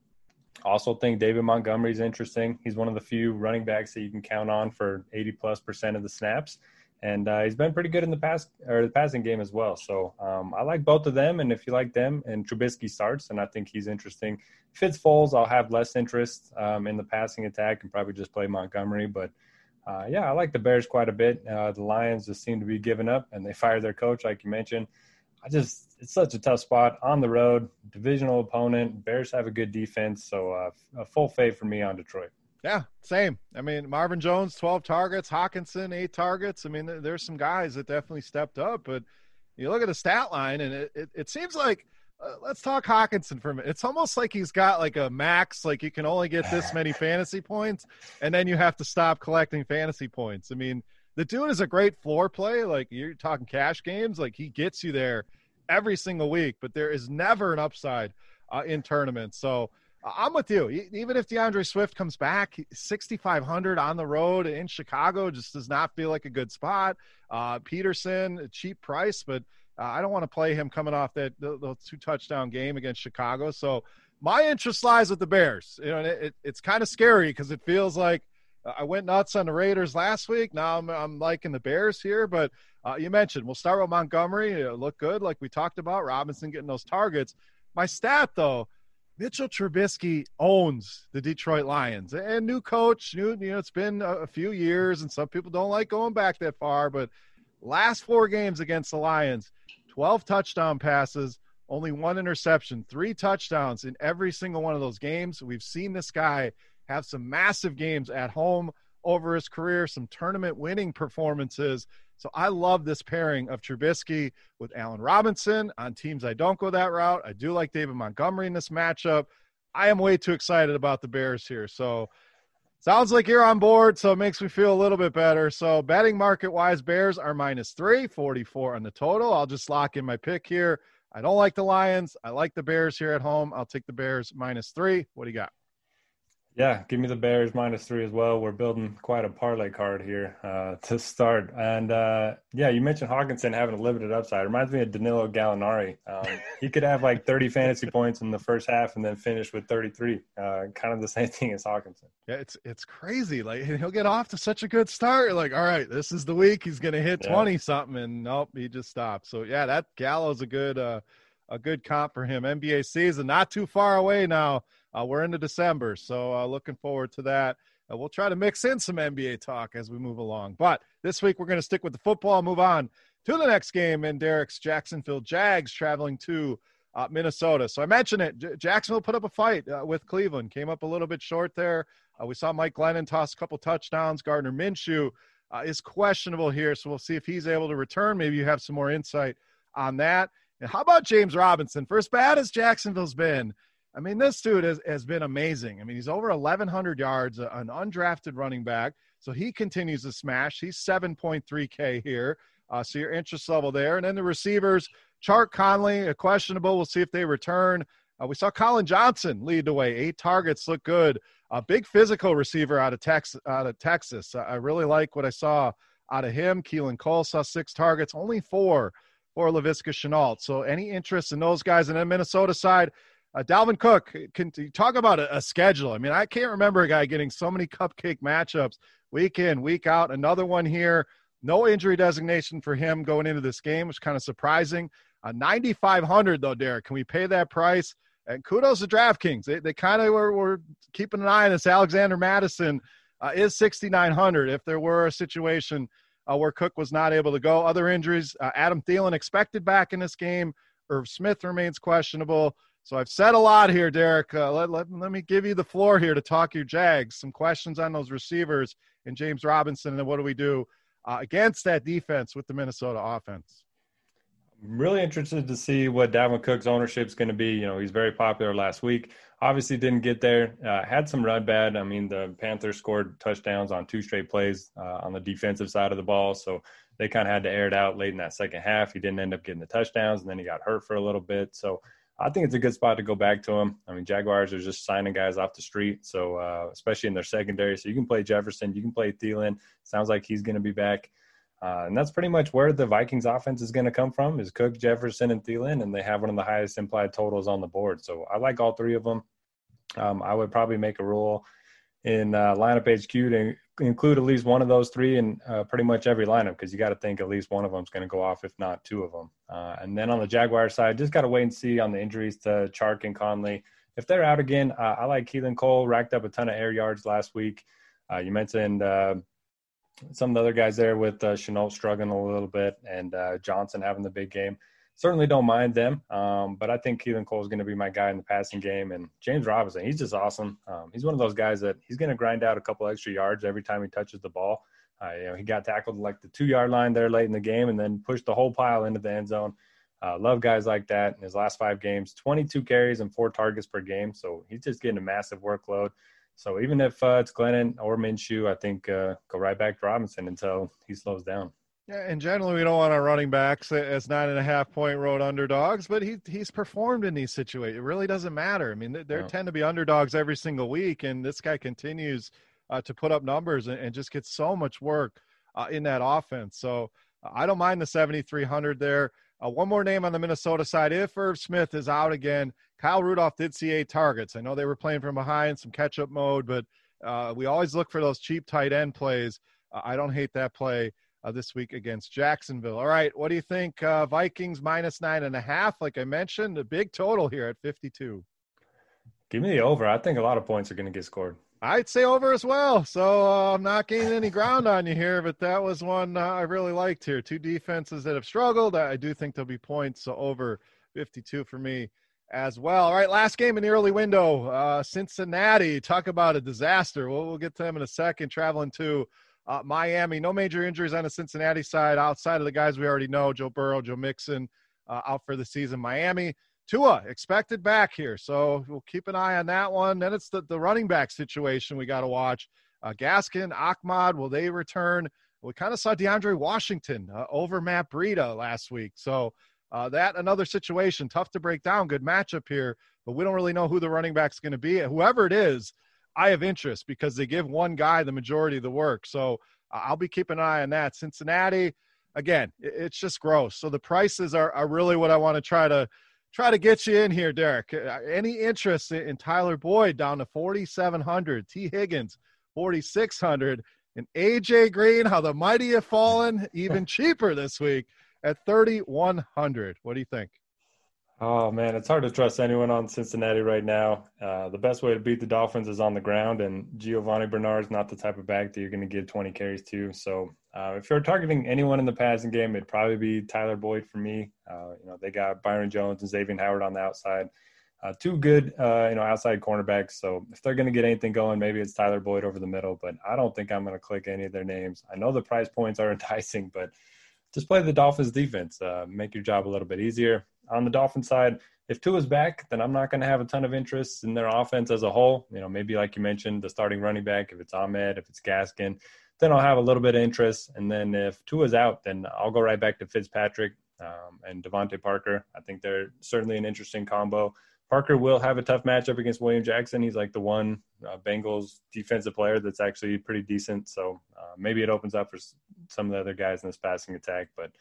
Also think David Montgomery is interesting. He's one of the few running backs that you can count on for 80 plus percent of the snaps, and uh, he's been pretty good in the pass or the passing game as well. So um, I like both of them, and if you like them and Trubisky starts, and I think he's interesting. Fitz Foles, I'll have less interest um, in the passing attack and probably just play Montgomery, but uh, yeah, I like the Bears quite a bit. Uh, the Lions just seem to be giving up, and they fired their coach, like you mentioned. I just, it's such a tough spot on the road, divisional opponent. Bears have a good defense, so uh, a full fade for me on Detroit. Yeah, same. I mean, Marvin Jones, 12 targets, Hockenson, eight targets. I mean, there's some guys that definitely stepped up, but you look at the stat line, and it, it, it seems like uh, let's talk Hockenson for a minute. It's almost like he's got like a max, like you can only get this many fantasy points, and then you have to stop collecting fantasy points. I mean, the dude is a great floor play. Like you're talking cash games, like he gets you there every single week, but there is never an upside uh, in tournaments. So I'm with you. Even if D'Andre Swift comes back, 6,500 on the road in Chicago just does not feel like a good spot. Uh, Peterson, a cheap price, but uh, I don't want to play him coming off that the, the, two touchdown game against Chicago. So my interest lies with the Bears. You know, it, it, it's kind of scary because it feels like uh, I went nuts on the Raiders last week. Now I'm, I'm liking the Bears here, but uh, you mentioned we'll start with Montgomery. It look good, like we talked about. Robinson getting those targets. My stat though, Mitchell Trubisky owns the Detroit Lions and new coach. New, you know, it's been a few years, and some people don't like going back that far, but last four games against the Lions, 12 touchdown passes, only one interception, three touchdowns in every single one of those games. We've seen this guy have some massive games at home over his career, some tournament winning performances. So I love this pairing of Trubisky with Allen Robinson on teams I don't go that route. I do like David Montgomery in this matchup. I am way too excited about the Bears here. So sounds like you're on board, so it makes me feel a little bit better. So betting market wise, Bears are minus three, 44 on the total. I'll just lock in my pick here. I don't like the Lions. I like the Bears here at home. I'll take the Bears minus three. What do you got? Yeah, give me the Bears minus three as well. We're building quite a parlay card here uh, to start. And uh, yeah, you mentioned Hockenson having a limited upside. Reminds me of Danilo Gallinari. Um, he could have like 30 fantasy points in the first half and then finish with 33. Uh, kind of the same thing as Hockenson. Yeah, it's it's crazy. Like he'll get off to such a good start. You're like, all right, this is the week he's going to hit 20 yeah. something, and nope, he just stopped. So yeah, that Gallo's a good uh, a good comp for him. NBA season not too far away now uh, we're into December, so uh, looking forward to that. Uh, we'll try to mix in some NBA talk as we move along. But this week we're going to stick with the football, move on to the next game in Derek's Jacksonville Jags traveling to uh, Minnesota. So I mentioned it. J- Jacksonville put up a fight uh, with Cleveland, came up a little bit short there. Uh, we saw Mike Glennon toss a couple touchdowns. Gardner Minshew is questionable here, so we'll see if he's able to return. Maybe you have some more insight on that. And how about James Robinson? As bad as Jacksonville's been, I mean, this dude has, has been amazing. I mean, he's over 1,100 yards, an undrafted running back. So he continues to smash. He's 7.3K here. Uh, so your interest level there. And then the receivers, Chark Conley, a questionable. We'll see if they return. Uh, we saw Collin Johnson lead the way. Eight targets look good. A big physical receiver out of Texas. Out of Texas. I really like what I saw out of him. Keelan Cole saw six targets, only four for Laviska Shenault. So any interest in those guys? And then Minnesota side, uh, Dalvin Cook, can talk about a, a, schedule? I mean, I can't remember a guy getting so many cupcake matchups week in, week out. Another one here. No injury designation for him going into this game, which is kind of surprising. Uh, 9,500 though, Derek. Can we pay that price? And kudos to DraftKings. They, they kind of were, were, keeping an eye on this. Alexander Mattison uh, is 6,900 if there were a situation uh, where Cook was not able to go. Other injuries, uh, Adam Thielen expected back in this game. Irv Smith remains questionable. So I've said a lot here, Derek. Uh, let, let, let me give you the floor here to talk your Jags. Some questions on those receivers and James Robinson, and then what do we do uh, against that defense with the Minnesota offense? I'm really interested to see what Dalvin Cook's ownership is going to be. You know, he's very popular last week. Obviously, didn't get there. Uh, had some run bad. I mean, the Panthers scored touchdowns on two straight plays uh, on the defensive side of the ball, so they kind of had to air it out late in that second half. He didn't end up getting the touchdowns, and then he got hurt for a little bit. So I think it's a good spot to go back to him. I mean, Jaguars are just signing guys off the street, so uh, especially in their secondary. So you can play Jefferson, you can play Thielen. Sounds like he's going to be back, uh, and that's pretty much where the Vikings offense is going to come from: is Cook, Jefferson, and Thielen, and they have one of the highest implied totals on the board. So I like all three of them. Um, I would probably make a rule in uh, lineup HQ to include at least one of those three in uh, pretty much every lineup because you got to think at least one of them is going to go off, if not two of them. Uh, and then on the Jaguar side, just got to wait and see on the injuries to Chark and Conley. If they're out again, uh, I like Keelan Cole, racked up a ton of air yards last week. Uh, you mentioned uh, some of the other guys there with uh, Shenault struggling a little bit and Johnson having the big game certainly don't mind them. Um, but I think Keelan Cole is going to be my guy in the passing game. And James Robinson, he's just awesome. Um, he's one of those guys that he's going to grind out a couple extra yards every time he touches the ball. Uh, you know, he got tackled like the two yard line there late in the game and then pushed the whole pile into the end zone. Uh, love guys like that. In his last five games, 22 carries and four targets per game. So he's just getting a massive workload. So even if uh, it's Glennon or Minshew, I think uh, go right back to Robinson until he slows down. Yeah, and generally we don't want our running backs as nine and a half point road underdogs, but he he's performed in these situations. It really doesn't matter. I mean, they, tend to be underdogs every single week, and this guy continues uh, to put up numbers and, and, just gets so much work uh, in that offense. So uh, I don't mind the 7,300 there. Uh, one more name on the Minnesota side. If Irv Smith is out again, Kyle Rudolph did see eight targets. I know they were playing from behind, some catch up mode, but uh, we always look for those cheap tight end plays. Uh, I don't hate that play uh, this week against Jacksonville. All right, what do you think? Uh, Vikings minus nine and a half, like I mentioned, a big total here at 52. Give me the over. I think a lot of points are going to get scored. I'd say over as well. So uh, I'm not gaining any ground on you here, but that was one uh, I really liked here. Two defenses that have struggled. I do think there'll be points. So over 52 for me as well. All right, last game in the early window. Uh, Cincinnati. Talk about a disaster. We'll, we'll get to them in a second. Traveling to uh, Miami, no major injuries on the Cincinnati side outside of the guys we already know Joe Burrow, Joe Mixon uh, out for the season. Miami, Tua expected back here. So we'll keep an eye on that one. Then it's the, the running back situation we got to watch. Uh, Gaskin, Ahmed, will they return? We kind of saw DeAndre Washington uh, over Matt Breida last week. So uh, that another situation, tough to break down. Good matchup here, but we don't really know who the running back's going to be. Whoever it is, I have interest because they give one guy the majority of the work. So I'll be keeping an eye on that. Cincinnati, again, it's just gross. So the prices are, are really what I want to try to try to get you in here, Derek. Uh, any interest in Tyler Boyd down to 4,700, Tee Higgins 4,600, and AJ Green, how the mighty have fallen, even cheaper this week at 3,100. What do you think? Oh man, it's hard to trust anyone on Cincinnati right now. Uh, the best way to beat the Dolphins is on the ground, and Giovani Bernard is not the type of back that you're going to give 20 carries to. So, uh, if you're targeting anyone in the passing game, it'd probably be Tyler Boyd for me. Uh, you know, they got Byron Jones and Xavier Howard on the outside, uh, two good, uh, you know, outside cornerbacks. So, if they're going to get anything going, maybe it's Tyler Boyd over the middle. But I don't think I'm going to click any of their names. I know the price points are enticing, but just play the Dolphins defense. Uh, make your job a little bit easier on the Dolphin side, if Tua's back, then I'm not going to have a ton of interest in their offense as a whole. You know, maybe like you mentioned, the starting running back, if it's Ahmed, if it's Gaskin, then I'll have a little bit of interest. And then if Tua's out, then I'll go right back to Fitzpatrick um, and DeVante Parker. I think they're certainly an interesting combo. Parker will have a tough matchup against William Jackson. He's like the one uh, Bengals defensive player that's actually pretty decent. So uh, maybe it opens up for some of the other guys in this passing attack. But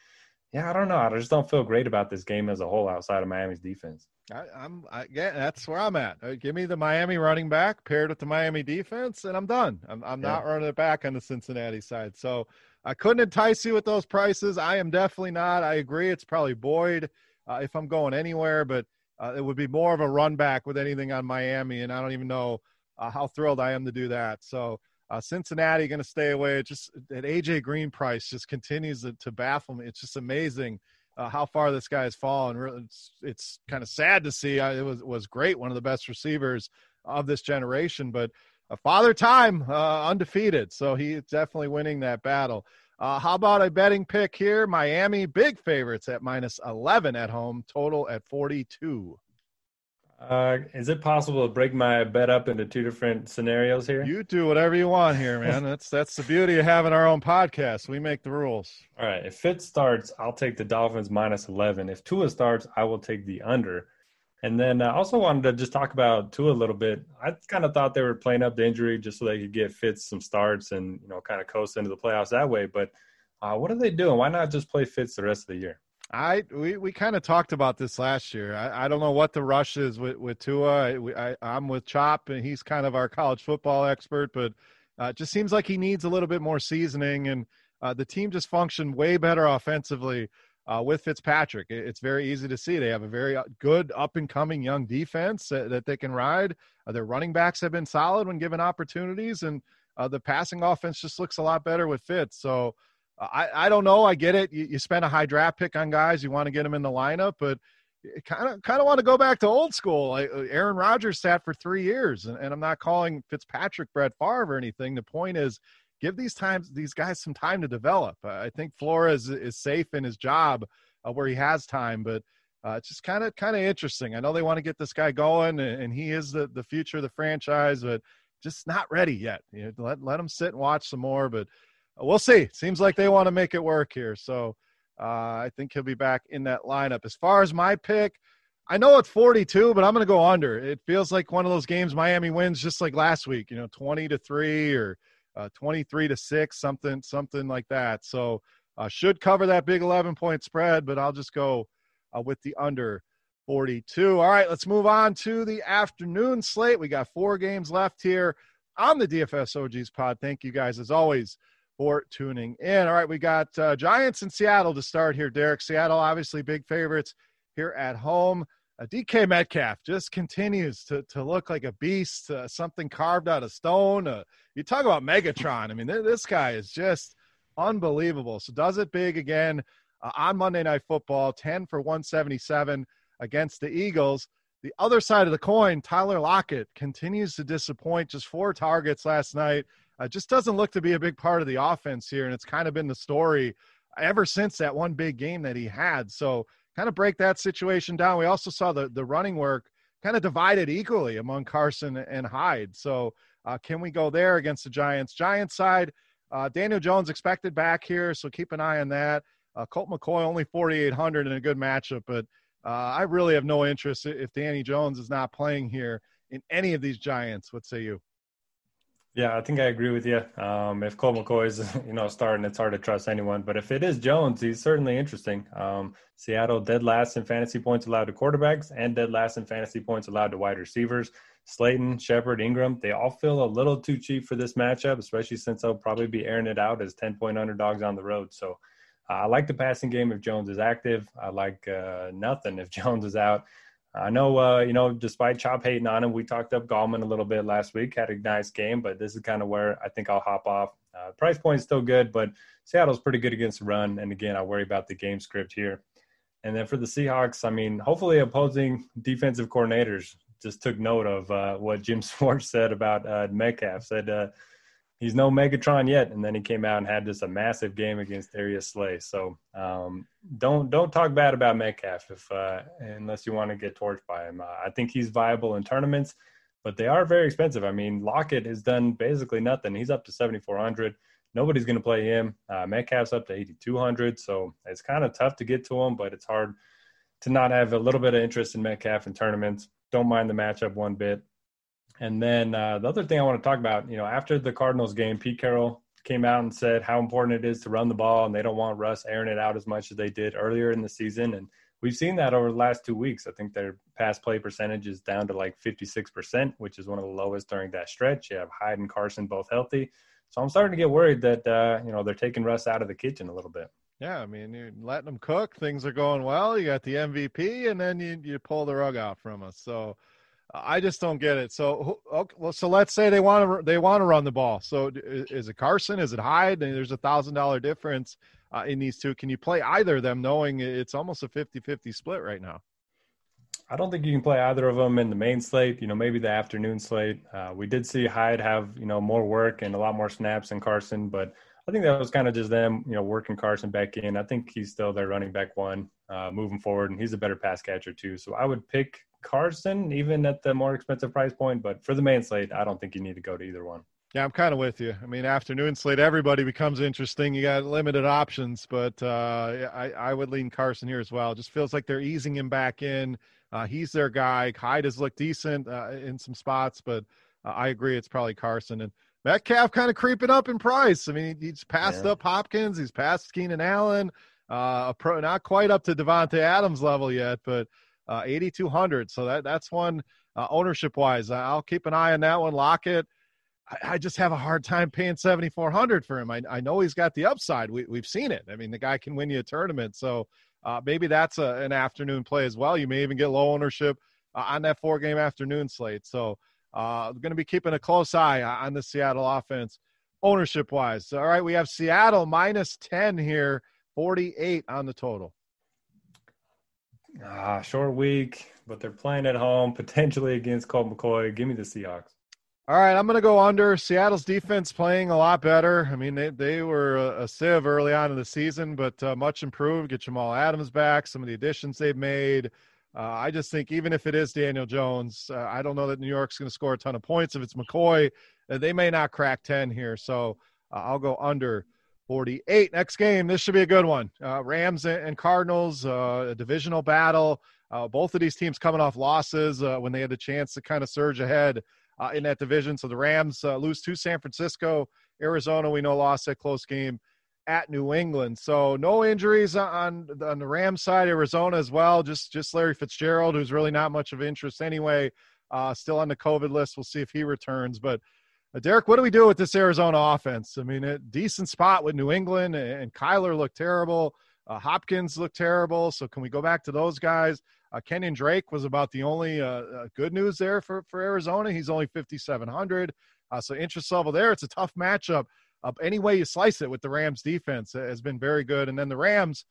yeah, I don't know. I just don't feel great about this game as a whole outside of Miami's defense. I, am I, yeah, that's where I'm at. Uh, give me the Miami running back paired with the Miami defense, and I'm done. I'm, I'm yeah. not running it back on the Cincinnati side. So I couldn't entice you with those prices. I am definitely not. I agree. It's probably Boyd uh, if I'm going anywhere, but uh, it would be more of a run back with anything on Miami, and I don't even know uh, how thrilled I am to do that. So uh, Cincinnati going to stay away. It just that AJ Green price just continues to, to baffle me. It's just amazing uh, how far this guy has fallen. It's, it's kind of sad to see. it was was great, one of the best receivers of this generation, but a father time uh, undefeated, so he's definitely winning that battle. Uh, how about a betting pick here? Miami big favorites at minus 11 at home, total at 42. Uh, is it possible to break my bet up into two different scenarios here? You do whatever you want here, man. that's that's the beauty of having our own podcast. We make the rules. All right. If Fitz starts, I'll take the Dolphins minus eleven. If Tua starts, I will take the under. And then I also wanted to just talk about Tua a little bit. I kind of thought they were playing up the injury just so they could get Fitz some starts and you know kind of coast into the playoffs that way. But uh, what are they doing? Why not just play Fitz the rest of the year? I we, we kind of talked about this last year. I, I don't know what the rush is with with Tua. I, I, am with Chop, and he's kind of our college football expert, but uh, it just seems like he needs a little bit more seasoning. And uh, the team just functioned way better offensively uh, with Fitzpatrick. It's very easy to see they have a very uh, good up and coming young defense that, that they can ride. Uh, their running backs have been solid when given opportunities, and uh, the passing offense just looks a lot better with Fitz. So I, I don't know. I get it. You, you spend a high draft pick on guys. You want to get them in the lineup, but kind of kind of want to go back to old school. Like uh, Aaron Rodgers sat for three years, and, and I'm not calling Fitzpatrick Brett Favre or anything. The point is, give these times these guys some time to develop. I think Flores is safe in his job uh, where he has time, but uh, it's just kind of kind of interesting. I know they want to get this guy going, and, and, he is the the future of the franchise, but just not ready yet. You know, let let him sit and watch some more, but we'll see. Seems like they want to make it work here, so uh, I think he'll be back in that lineup. As far as my pick. I know it's 42, but I'm going to go under. It feels like one of those games Miami wins just like last week, you know, 20 to 3 or uh, 23 to 6, something something like that. So, uh, should cover that big 11 point spread, but I'll just go uh, with the under 42. All right, let's move on to the afternoon slate. We got four games left here on the DFS OGs pod. Thank you guys, as always, for tuning in. All right, we got uh, Giants in Seattle to start here, Derek. Seattle, obviously, big favorites here at home. Uh, DK Metcalf just continues to, to look like a beast, uh, something carved out of stone. Uh, you talk about Megatron. I mean, th- this guy is just unbelievable. So does it big again uh, on Monday Night Football, 10 for 177 against the Eagles. The other side of the coin, Tyler Lockett continues to disappoint. Just four targets last night. Uh, just doesn't look to be a big part of the offense here. And it's kind of been the story ever since that one big game that he had. So kind of break that situation down. We also saw the, the running work kind of divided equally among Carson and Hyde. So uh, can we go there against the Giants? Giants side, uh, Daniel Jones expected back here, so keep an eye on that. Uh, Colt McCoy only 4,800 in a good matchup, but uh, I really have no interest if Danny Jones is not playing here in any of these Giants. What say you? Yeah, I think I agree with you. Um, if Colt McCoy is, you know, starting, it's hard to trust anyone. But if it is Jones, he's certainly interesting. Um, Seattle dead last in fantasy points allowed to quarterbacks and dead last in fantasy points allowed to wide receivers. Slayton, Shepard, Ingram, they all feel a little too cheap for this matchup, especially since they'll probably be airing it out as 10 point underdogs on the road. So uh, I like the passing game if Jones is active. I like uh, nothing if Jones is out. I know, uh, you know, despite Chop hating on him, we talked up Gallman a little bit last week, had a nice game, but this is kind of where I think I'll hop off. Uh, price point is still good, but Seattle's pretty good against the run. And again, I worry about the game script here. And then for the Seahawks, I mean, hopefully opposing defensive coordinators just took note of uh, what Jim Schwartz said about uh, Metcalf. Said uh, he's no Megatron yet, and then he came out and had just a massive game against Darius Slay. So um, don't don't talk bad about Metcalf if uh, unless you want to get torched by him. Uh, I think he's viable in tournaments, but they are very expensive. I mean, Lockett has done basically nothing. He's up to seventy four hundred. Nobody's going to play him. Uh, Metcalf's up to eighty two hundred, so it's kind of tough to get to him, but it's hard to not have a little bit of interest in Metcalf in tournaments. Don't mind the matchup one bit. And then uh, the other thing I want to talk about, you know, after the Cardinals game, Pete Carroll came out and said how important it is to run the ball, and they don't want Russ airing it out as much as they did earlier in the season. And we've seen that over the last two weeks. I think their pass play percentage is down to like 56%, which is one of the lowest during that stretch. You have Hyde and Carson both healthy. So I'm starting to get worried that, uh, you know, they're taking Russ out of the kitchen a little bit. Yeah, I mean, you're letting them cook. Things are going well. You got the MVP, and then you you pull the rug out from us. So I just don't get it. So, okay, well, so let's say they want to they want to run the ball. So, is it Carson? Is it Hyde? There's a thousand dollar difference uh, in these two. Can you play either of them, knowing it's almost a 50-50 split right now? I don't think you can play either of them in the main slate. You know, maybe the afternoon slate. Uh, we did see Hyde have you know more work and a lot more snaps than Carson, but I think that was kind of just them, you know, working Carson back in. I think he's still their running back one uh, moving forward, and he's a better pass catcher too. So I would pick Carson even at the more expensive price point. But for the main slate, I don't think you need to go to either one. Yeah, I'm kind of with you. I mean, afternoon slate, everybody becomes interesting. You got limited options, but uh, I, I would lean Carson here as well. It just feels like they're easing him back in. Uh, he's their guy. Hyde has looked decent uh, in some spots, but uh, I agree it's probably Carson. And Metcalf kind of creeping up in price. I mean, he's passed yeah. up Hopkins, he's passed Keenan Allen. Uh, pro, not quite up to Davante Adams level yet, but uh, 8,200. So that that's one uh, ownership wise. I'll keep an eye on that one. Lockett. I, I just have a hard time paying 7,400 for him. I, I know he's got the upside. We, we've seen it. I mean, the guy can win you a tournament. So uh, maybe that's a, an afternoon play as well. You may even get low ownership uh, on that four game afternoon slate. So uh, going to be keeping a close eye on the Seattle offense ownership wise. All right, we have Seattle minus 10 here, 48 on the total. Ah, short week, but they're playing at home, potentially against Colt McCoy. Give me the Seahawks. All right, I'm going to go under. Seattle's defense playing a lot better. I mean, they, they were a, sieve early on in the season, but uh, much improved. Get Jamal Adams back, some of the additions they've made. Uh, I just think even if it is Daniel Jones, uh, I don't know that New York's going to score a ton of points. If it's McCoy, uh, they may not crack 10 here. So uh, I'll go under 48. Next game, this should be a good one. Uh, Rams and Cardinals, a divisional battle. both of these teams coming off losses when they had the chance to kind of surge ahead in that division. So the Rams lose to San Francisco. Arizona, we know, lost that close game at New England. So no injuries on on the Rams side. Arizona as well. Just just Larry Fitzgerald, who's really not much of interest anyway. Uh, still on the COVID list. We'll see if he returns. But uh, Derek, what do we do with this Arizona offense? I mean, a decent spot with New England, and, Kyler looked terrible. Uh, Hopkins looked terrible. So can we go back to those guys? Uh, Kenyan Drake was about the only uh, uh, good news there for, for Arizona. He's only 5,700. Uh, so interest level there. It's a tough matchup uh, any way you slice it with the Rams defense has been very good. And then the Rams,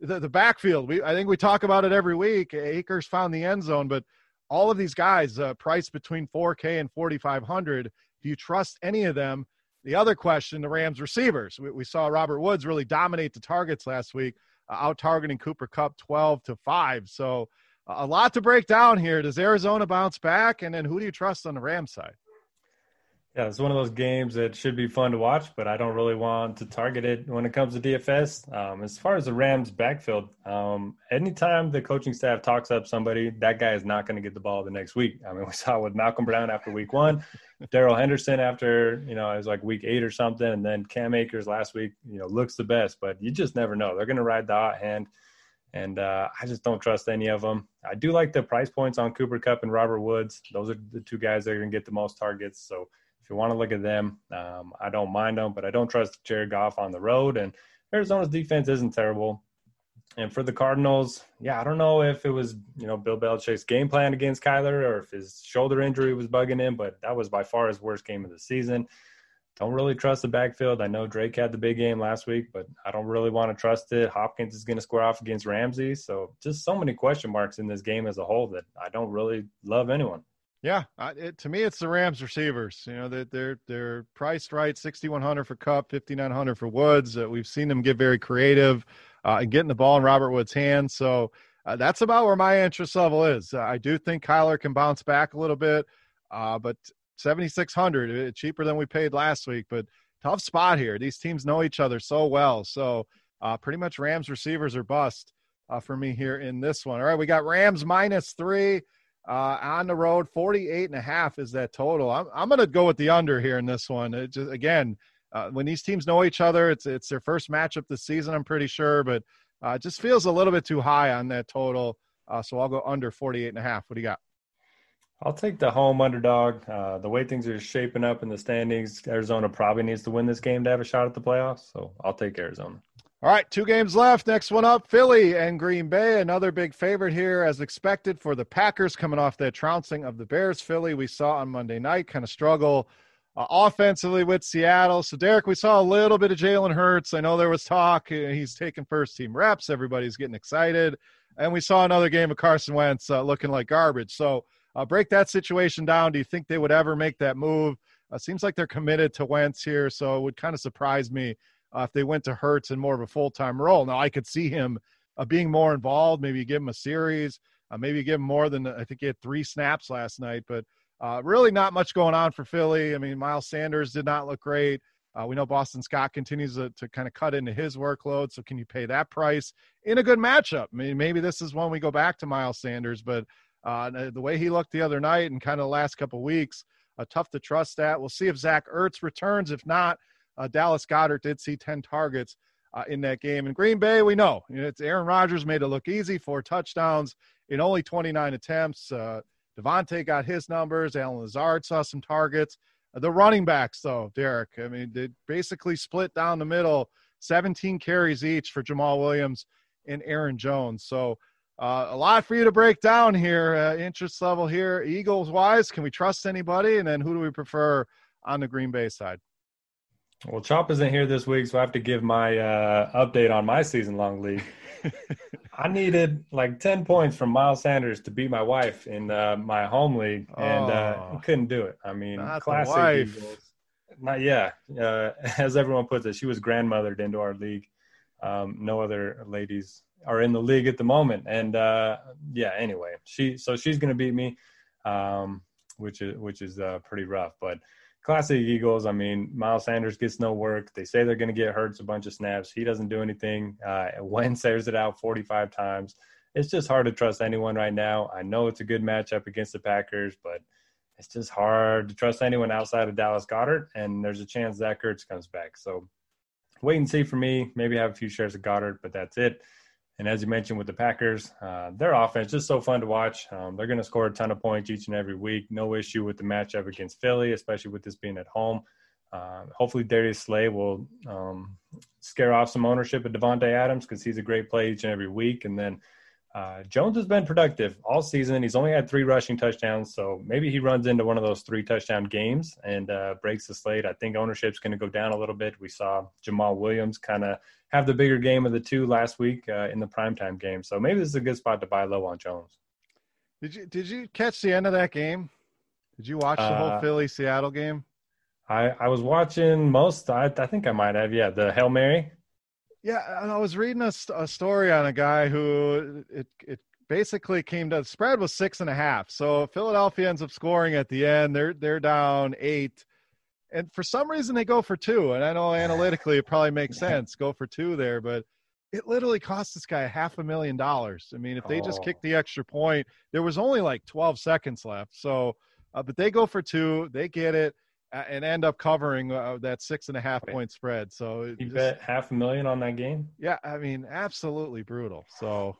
the, the backfield, we I think we talk about it every week. Akers found the end zone, but all of these guys uh, priced between 4K and 4,500. Do you trust any of them? The other question, the Rams receivers. We, we saw Robert Woods really dominate the targets last week, uh, out targeting Cooper Kupp 12 to 5. So a lot to break down here. Does Arizona bounce back? And then who do you trust on the Rams side? Yeah, it's one of those games that should be fun to watch, but I don't really want to target it when it comes to DFS. Um, as far as the Rams backfield, um, anytime the coaching staff talks up somebody, that guy is not going to get the ball the next week. I mean, we saw with Malcolm Brown after week one, Darrell Henderson after, you know, it was like week eight or something, and then Cam Akers last week, you know, looks the best, but you just never know. They're going to ride the hot hand, and uh, I just don't trust any of them. I do like the price points on Cooper Kupp and Robert Woods. Those are the two guys that are going to get the most targets, so – if you want to look at them, um, I don't mind them, but I don't trust Jared Goff on the road. And Arizona's defense isn't terrible. And for the Cardinals, yeah, I don't know if it was, you know, Bill Belichick's game plan against Kyler or if his shoulder injury was bugging him, but that was by far his worst game of the season. Don't really trust the backfield. I know Drake had the big game last week, but I don't really want to trust it. Hopkins is going to square off against Ramsey. So just so many question marks in this game as a whole that I don't really love anyone. Yeah, it, to me, it's the Rams receivers. You know, that they're, they're priced right, sixty one hundred for Kupp, fifty nine hundred for Woods. Uh, we've seen them get very creative uh, and getting the ball in Robert Woods' hands. So uh, that's about where my interest level is. Uh, I do think Kyler can bounce back a little bit, uh, but seventy six hundred, uh, cheaper than we paid last week. But tough spot here. These teams know each other so well. So pretty much Rams receivers are bust for me here in this one. All right, we got Rams minus three uh, on the road. 48 and a half is that total. I'm, I'm going to go with the under here in this one. It just, again, uh, when these teams know each other, it's, it's their first matchup this season, I'm pretty sure, but uh, it just feels a little bit too high on that total. Uh, so I'll go under 48 and a half. What do you got? I'll take the home underdog. Uh, the way things are shaping up in the standings, Arizona probably needs to win this game to have a shot at the playoffs. So I'll take Arizona. All right, two games left. Next one up Philly and Green Bay. Another big favorite here, as expected, for the Packers coming off that trouncing of the Bears. Philly, we saw on Monday night, kind of struggle uh, offensively with Seattle. So, Derek, we saw a little bit of Jalen Hurts. I know there was talk. Uh, he's taking first team reps. Everybody's getting excited. And we saw another game of Carson Wentz uh, looking like garbage. So, uh, break that situation down. Do you think they would ever make that move? Uh, seems like they're committed to Wentz here. So, it would kind of surprise me uh, if they went to Hurts in more of a full time role. Now, I could see him uh, being more involved. Maybe give him a series. Uh, maybe give him more than I think he had three snaps last night. But uh, really, not much going on for Philly. I mean, Miles Sanders did not look great. Uh, we know Boston Scott continues to, to kind of cut into his workload. So, can you pay that price in a good matchup? I mean, maybe this is when we go back to Miles Sanders, but uh, the way he looked the other night and kind of the last couple weeks, tough to trust that. We'll see if Zach Ertz returns. If not, uh, Dallas Goedert did see 10 targets uh, in that game. In Green Bay, we know you know, it's Aaron Rodgers made it look easy, four touchdowns in only 29 attempts. Davante got his numbers. Allen Lazard saw some targets. Uh, the running backs, though, Derek, I mean, they basically split down the middle, 17 carries each for Jamaal Williams and Aaron Jones. So uh, a lot for you to break down here. Uh, interest level here, Eagles wise, can we trust anybody? And then who do we prefer on the Green Bay side? Well, Chop isn't here this week, so I have to give my uh, update on my season long league. I needed like 10 points from Miles Sanders to beat my wife in uh, my home league, and uh, oh, couldn't do it. I mean, classic Eagles. Not yeah. Uh, as everyone puts it, she was grandmothered into our league. Um, no other ladies are in the league at the moment, and uh, yeah. Anyway, she so she's going to beat me, um, which is which is uh, pretty rough, but classic Eagles. I mean, Miles Sanders gets no work. They say they're going to get Hurts a bunch of snaps. He doesn't do anything. Uh, Wentz airs it out 45 times. It's just hard to trust anyone right now. I know it's a good matchup against the Packers, but it's just hard to trust anyone outside of Dallas Goedert. And there's a chance Zach Ertz comes back. So wait and see for me. Maybe have a few shares of Goedert, but that's it. And as you mentioned with the Packers, uh, their offense just so fun to watch. Um, they're going to score a ton of points each and every week. No issue with the matchup against Philly, especially with this being at home. Uh, hopefully, Darius Slay will um, scare off some ownership of Davante Adams because he's a great play each and every week. And then uh, Jones has been productive all season. He's only had three rushing touchdowns, so maybe he runs into one of those three touchdown games and uh, breaks the slate. I think ownership's going to go down a little bit. We saw Jamaal Williams kind of have the bigger game of the two last week uh, in the primetime game, so maybe this is a good spot to buy low on Jones. Did you did you catch the end of that game? Did you watch the whole uh, Philly Seattle game? I I was watching most. I I think I might have. Yeah, the Hail Mary. Yeah, and I was reading a, a story on a guy who it it basically came to the spread was six and a half. So Philadelphia ends up scoring at the end. They're they're down eight, and for some reason they go for two. And I know analytically it probably makes sense go for two there, but it literally cost this guy half a million dollars. I mean, if they just kicked the extra point, there was only like 12 seconds left. So, uh, but they go for two, they get it and end up covering uh, that six and a half point spread. So you just, bet half a million on that game. Yeah, I mean, absolutely brutal. So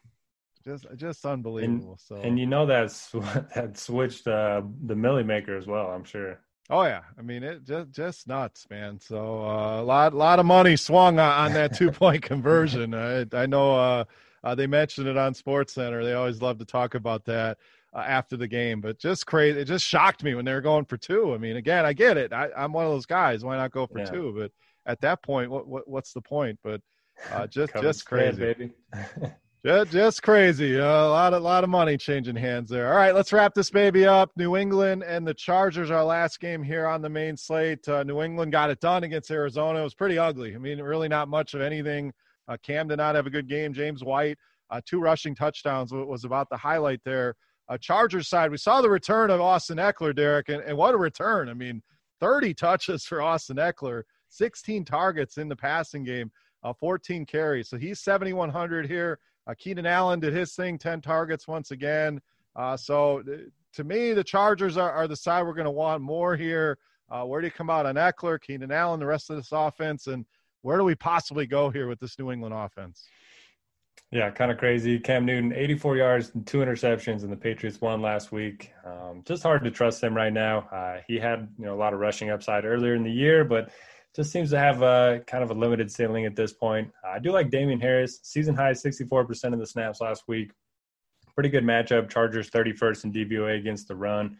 just just unbelievable. And, so and you know that's that switched uh, the Milly Maker as well. I'm sure. Oh yeah, I mean it just just nuts, man. So uh, a lot a lot of money swung on, on that two point conversion. I, I know uh, they mentioned it on SportsCenter. They always love to talk about that uh, after the game. But just crazy. It just shocked me when they were going for two. I mean, again, I get it. I, am one of those guys. Why not go for yeah. two? But at that point, what, what what's the point? But uh, just just crazy, baby. just, just crazy. Uh, a lot of lot of money changing hands there. All right, let's wrap this baby up. New England and the Chargers. Our last game here on the main slate. Uh, New England got it done against Arizona. It was pretty ugly. I mean, really not much of anything. Uh, Cam did not have a good game. James White, uh, two rushing touchdowns was about the highlight there uh, Chargers side, we saw the return of Austin Ekeler, Derek, and, and what a return. I mean, 30 touches for Austin Ekeler, 16 targets in the passing game, uh, 14 carries. So he's 7,100 here. Uh, Keenan Allen did his thing, 10 targets once again. Uh, so uh, to me, the Chargers are, are the side we're going to want more here. Uh, where do you come out on Eckler, Keenan Allen, the rest of this offense, and where do we possibly go here with this New England offense? Yeah, kind of crazy. Cam Newton, 84 yards and two interceptions, and the Patriots won last week. Um, just hard to trust him right now. Uh, he had you know a lot of rushing upside earlier in the year, but just seems to have a kind of a limited ceiling at this point. I do like Damien Harris, season high 64% of the snaps last week. Pretty good matchup. Chargers 31st in DVOA against the run.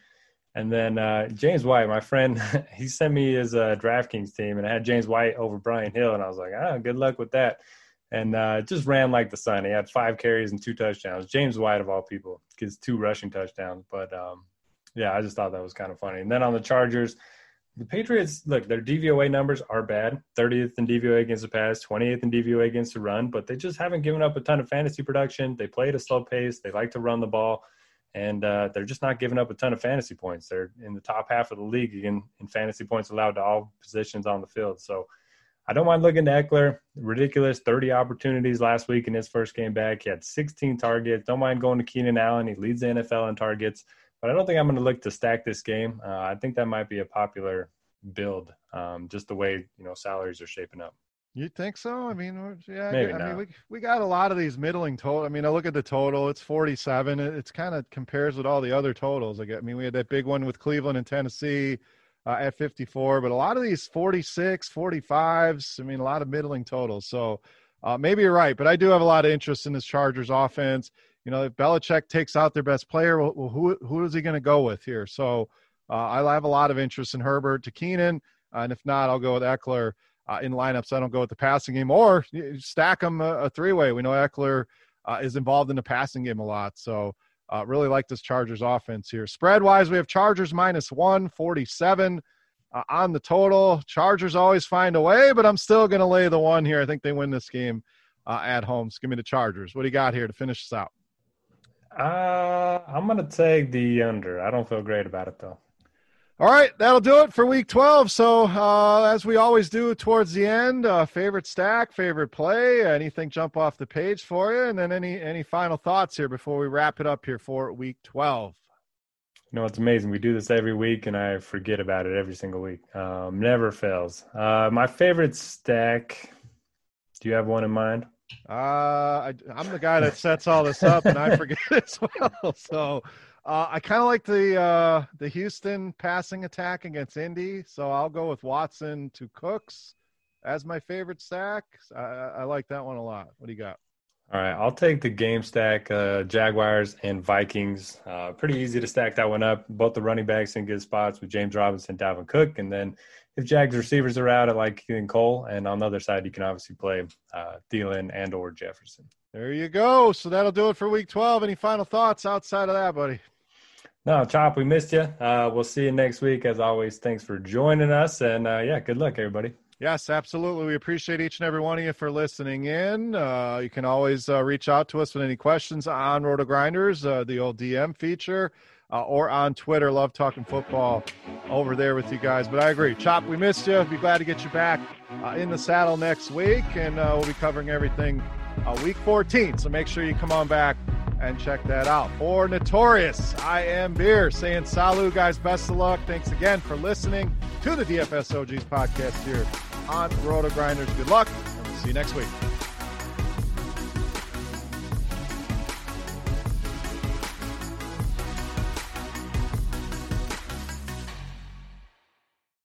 And then uh, James White, my friend, he sent me his uh, DraftKings team, and I had James White over Brian Hill, and I was like, ah, good luck with that and uh, just ran like the sun. He had five carries and two touchdowns. James White, of all people, gets two rushing touchdowns. But um, yeah, I just thought that was kind of funny. And then on the Chargers, the Patriots, look, their DVOA numbers are bad 30th in DVOA against the pass, 28th in DVOA against the run, but they just haven't given up a ton of fantasy production. They play at a slow pace, they like to run the ball. And uh, they're just not giving up a ton of fantasy points. They're in the top half of the league in, in fantasy points allowed to all positions on the field. So I don't mind looking to Ekeler. Ridiculous 30 opportunities last week in his first game back. He had 16 targets. Don't mind going to Keenan Allen. He leads the NFL in targets. But I don't think I'm going to look to stack this game. Uh, I think that might be a popular build, um, just the way you know salaries are shaping up. You think so? I mean, yeah. Maybe I, mean, we we got a lot of these middling total. I mean, I look at the total; it's forty-seven. It, it's kind of compares with all the other totals. Like, I mean, we had that big one with Cleveland and Tennessee uh, at 54, but a lot of these 46, 45s, I mean, a lot of middling totals. So uh, maybe you're right, but I do have a lot of interest in this Chargers offense. You know, if Belichick takes out their best player, well, who, who is he going to go with here? So uh, I have a lot of interest in Herbert to Keenan. and if not, I'll go with Ekeler uh, in lineups. I don't go with the passing game, or stack them a, a three way. We know Ekeler uh, is involved in the passing game a lot, so uh, really like this Chargers offense here. Spread wise, we have Chargers minus one forty seven. Uh, on the total, Chargers always find a way, but I'm still going to lay the one here. I think they win this game uh, at home. So give me the Chargers. What do you got here to finish this out? Uh, I'm going to take the under. I don't feel great about it though. All right, that'll do it for week 12. So, uh, as we always do towards the end, uh, favorite stack, favorite play, anything jump off the page for you, and then any any final thoughts here before we wrap it up here for week 12. You know, it's amazing. We do this every week, and I forget about it every single week. Um, never fails. Uh, my favorite stack. Do you have one in mind? Uh, I, am the guy that sets all this up, and I forget as well. So uh, I kind of like the uh, the Houston passing attack against Indy, so I'll go with Watson to Cooks as my favorite stack. I, I like that one a lot. What do you got? All right, I'll take the game stack, uh, Jaguars and Vikings. Uh, pretty easy to stack that one up. Both the running backs in good spots with James Robinson, Dalvin Cook, and then if Jags receivers are out, I like Keelan Cole, and on the other side, you can obviously play uh, Thielen and or Jefferson. There you go. So that'll do it for Week 12. Any final thoughts outside of that, buddy? No, Chop, we missed you. Uh, we'll see you next week. As always, thanks for joining us. And uh, yeah, good luck, everybody. Yes, absolutely. We appreciate each and every one of you for listening in. Uh, you can always uh, reach out to us with any questions on RotoGrinders, uh, the old DM feature, uh, or on Twitter. Love talking football over there with you guys. But I agree. Chop, we missed you. Be glad to get you back in the saddle next week. And we'll be covering everything week 14. So make sure you come on back and check that out. For Notorious, I am Beer saying salut, guys. Best of luck. Thanks again for listening to the DFS OGs podcast here on RotoGrinders. Good luck. And we'll see you next week.